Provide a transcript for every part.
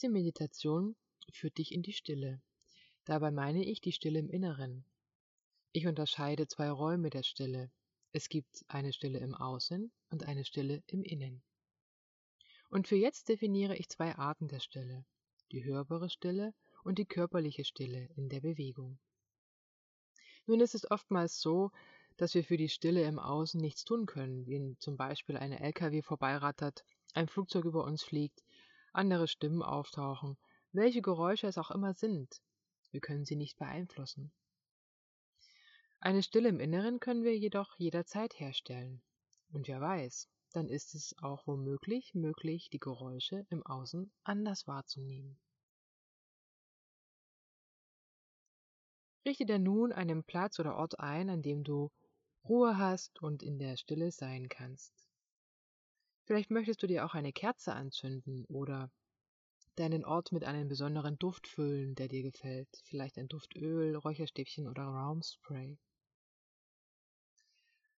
Diese Meditation führt dich in die Stille. Dabei meine ich die Stille im Inneren. Ich unterscheide zwei Räume der Stille. Es gibt eine Stille im Außen und eine Stille im Innen. Und für jetzt definiere ich zwei Arten der Stille, die hörbare Stille und die körperliche Stille in der Bewegung. Nun ist es oftmals so, dass wir für die Stille im Außen nichts tun können, wie zum Beispiel eine LKW vorbeirattert, ein Flugzeug über uns fliegt, andere Stimmen auftauchen, welche Geräusche es auch immer sind. Wir können sie nicht beeinflussen. Eine Stille im Inneren können wir jedoch jederzeit herstellen. Und wer weiß, dann ist es auch womöglich möglich, die Geräusche im Außen anders wahrzunehmen. Richte dir nun einen Platz oder Ort ein, an dem du Ruhe hast und in der Stille sein kannst. Vielleicht möchtest du dir auch eine Kerze anzünden oder deinen Ort mit einem besonderen Duft füllen, der dir gefällt. Vielleicht ein Duftöl, Räucherstäbchen oder Raumspray.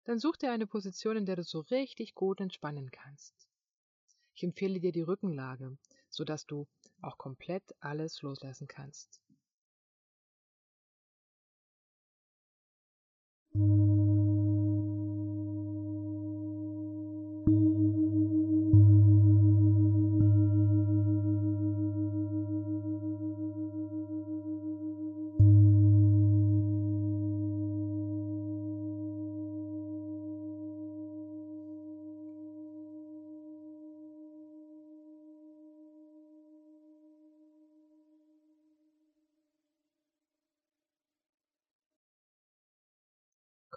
Dann such dir eine Position, in der du so richtig gut entspannen kannst. Ich empfehle dir die Rückenlage, sodass du auch komplett alles loslassen kannst.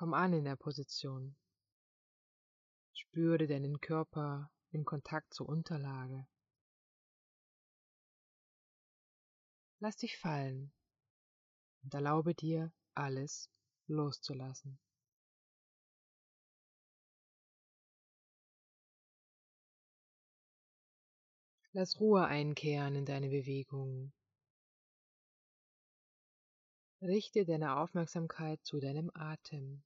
Komm an in der Position. Spüre deinen Körper im Kontakt zur Unterlage. Lass dich fallen und erlaube dir, alles loszulassen. Lass Ruhe einkehren in deine Bewegungen. Richte deine Aufmerksamkeit zu deinem Atem.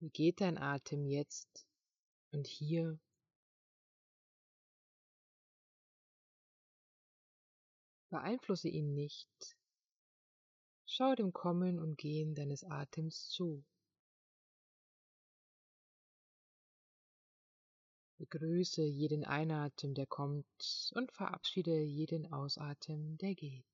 Wie geht dein Atem jetzt und hier? Beeinflusse ihn nicht. Schau dem Kommen und Gehen deines Atems zu. Begrüße jeden Einatmen, der kommt, und verabschiede jeden Ausatmen, der geht.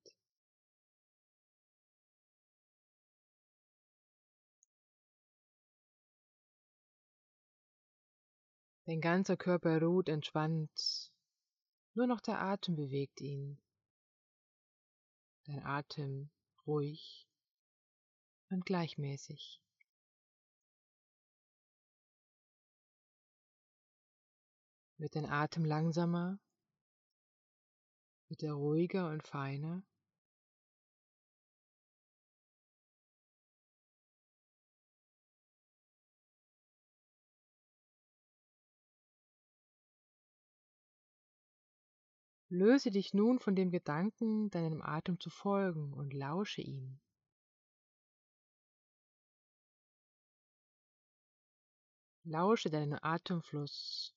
Dein ganzer Körper ruht entspannt, nur noch der Atem bewegt ihn. Dein Atem ruhig und gleichmäßig. Wird dein Atem langsamer? Wird er ruhiger und feiner? Löse dich nun von dem Gedanken, deinem Atem zu folgen und lausche ihm. Lausche deinen Atemfluss.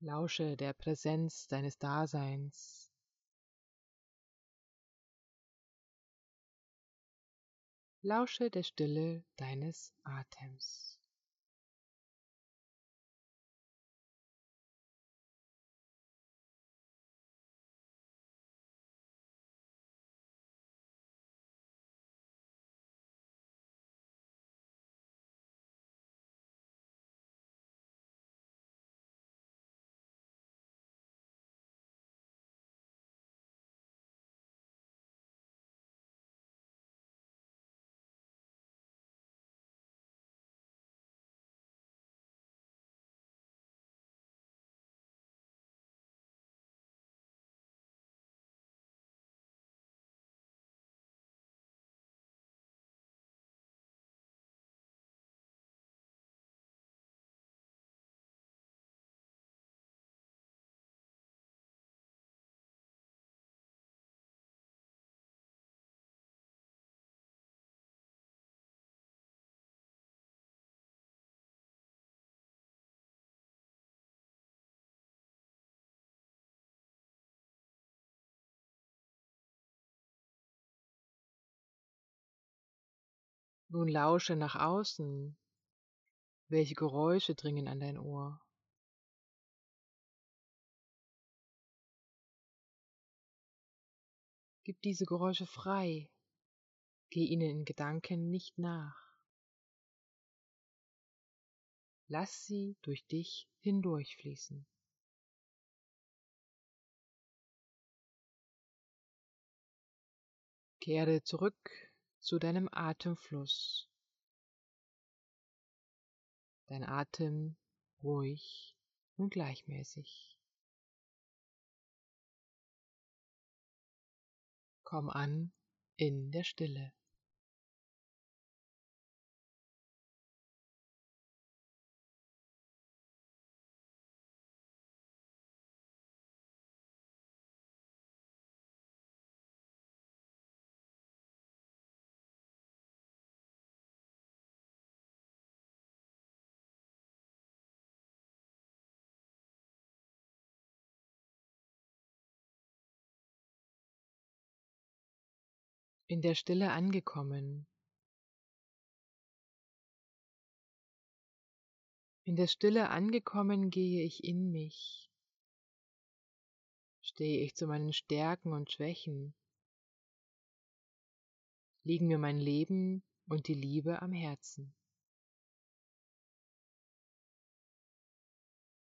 Lausche der Präsenz deines Daseins. Lausche der Stille deines Atems. Nun lausche nach außen. Welche Geräusche dringen an dein Ohr? Gib diese Geräusche frei. Geh ihnen in Gedanken nicht nach. Lass sie durch dich hindurchfließen. Kehre zurück zu deinem Atemfluss. Dein Atem ruhig und gleichmäßig. Komm an in der Stille. In der Stille angekommen. In der Stille angekommen gehe ich in mich, stehe ich zu meinen Stärken und Schwächen, liegen mir mein Leben und die Liebe am Herzen.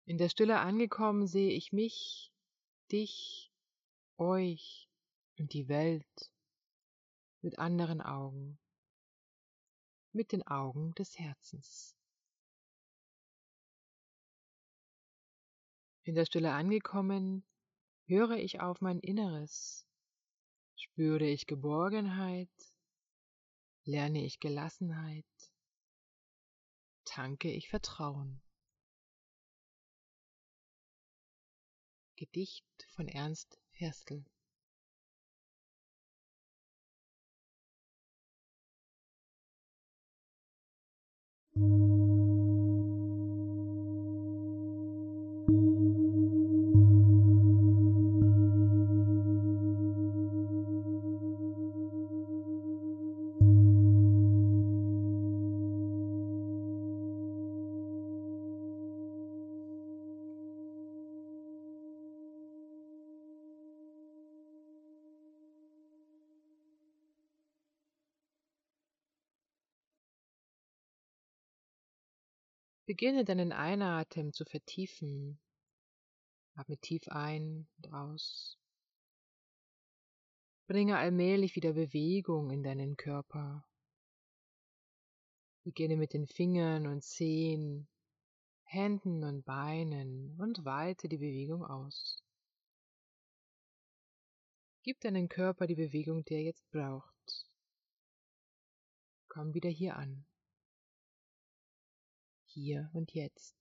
In der Stille angekommen sehe ich mich, dich, euch und die Welt mit anderen Augen, mit den Augen des Herzens. In der Stille angekommen, höre ich auf mein Inneres, spüre ich Geborgenheit, lerne ich Gelassenheit, tanke ich Vertrauen. Gedicht von Ernst Beginne deinen Einatmen zu vertiefen. Atme tief ein und aus. Bringe allmählich wieder Bewegung in deinen Körper. Beginne mit den Fingern und Zehen, Händen und Beinen und weite die Bewegung aus. Gib deinen Körper die Bewegung, die er jetzt braucht. Komm wieder hier an hier und jetzt.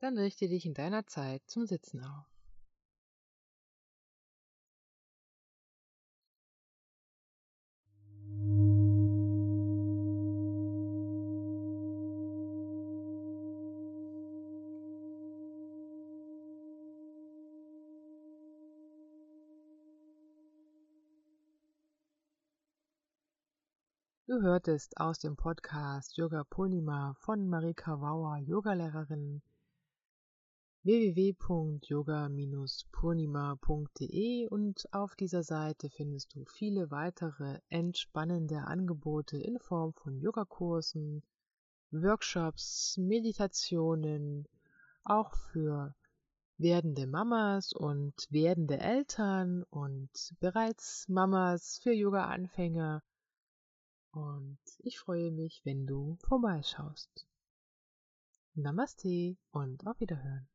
Dann richte dich in deiner Zeit zum Sitzen auf. Du hörtest aus dem Podcast Yoga Purnima von Marika Wauer, Yogalehrerin. www.yoga-purnima.de und auf dieser Seite findest du viele weitere entspannende Angebote in Form von Yogakursen, Workshops, Meditationen, auch für werdende Mamas und werdende Eltern und bereits Mamas für Yoga-Anfänger und ich freue mich, wenn du vorbeischaust. Namaste und auf Wiederhören.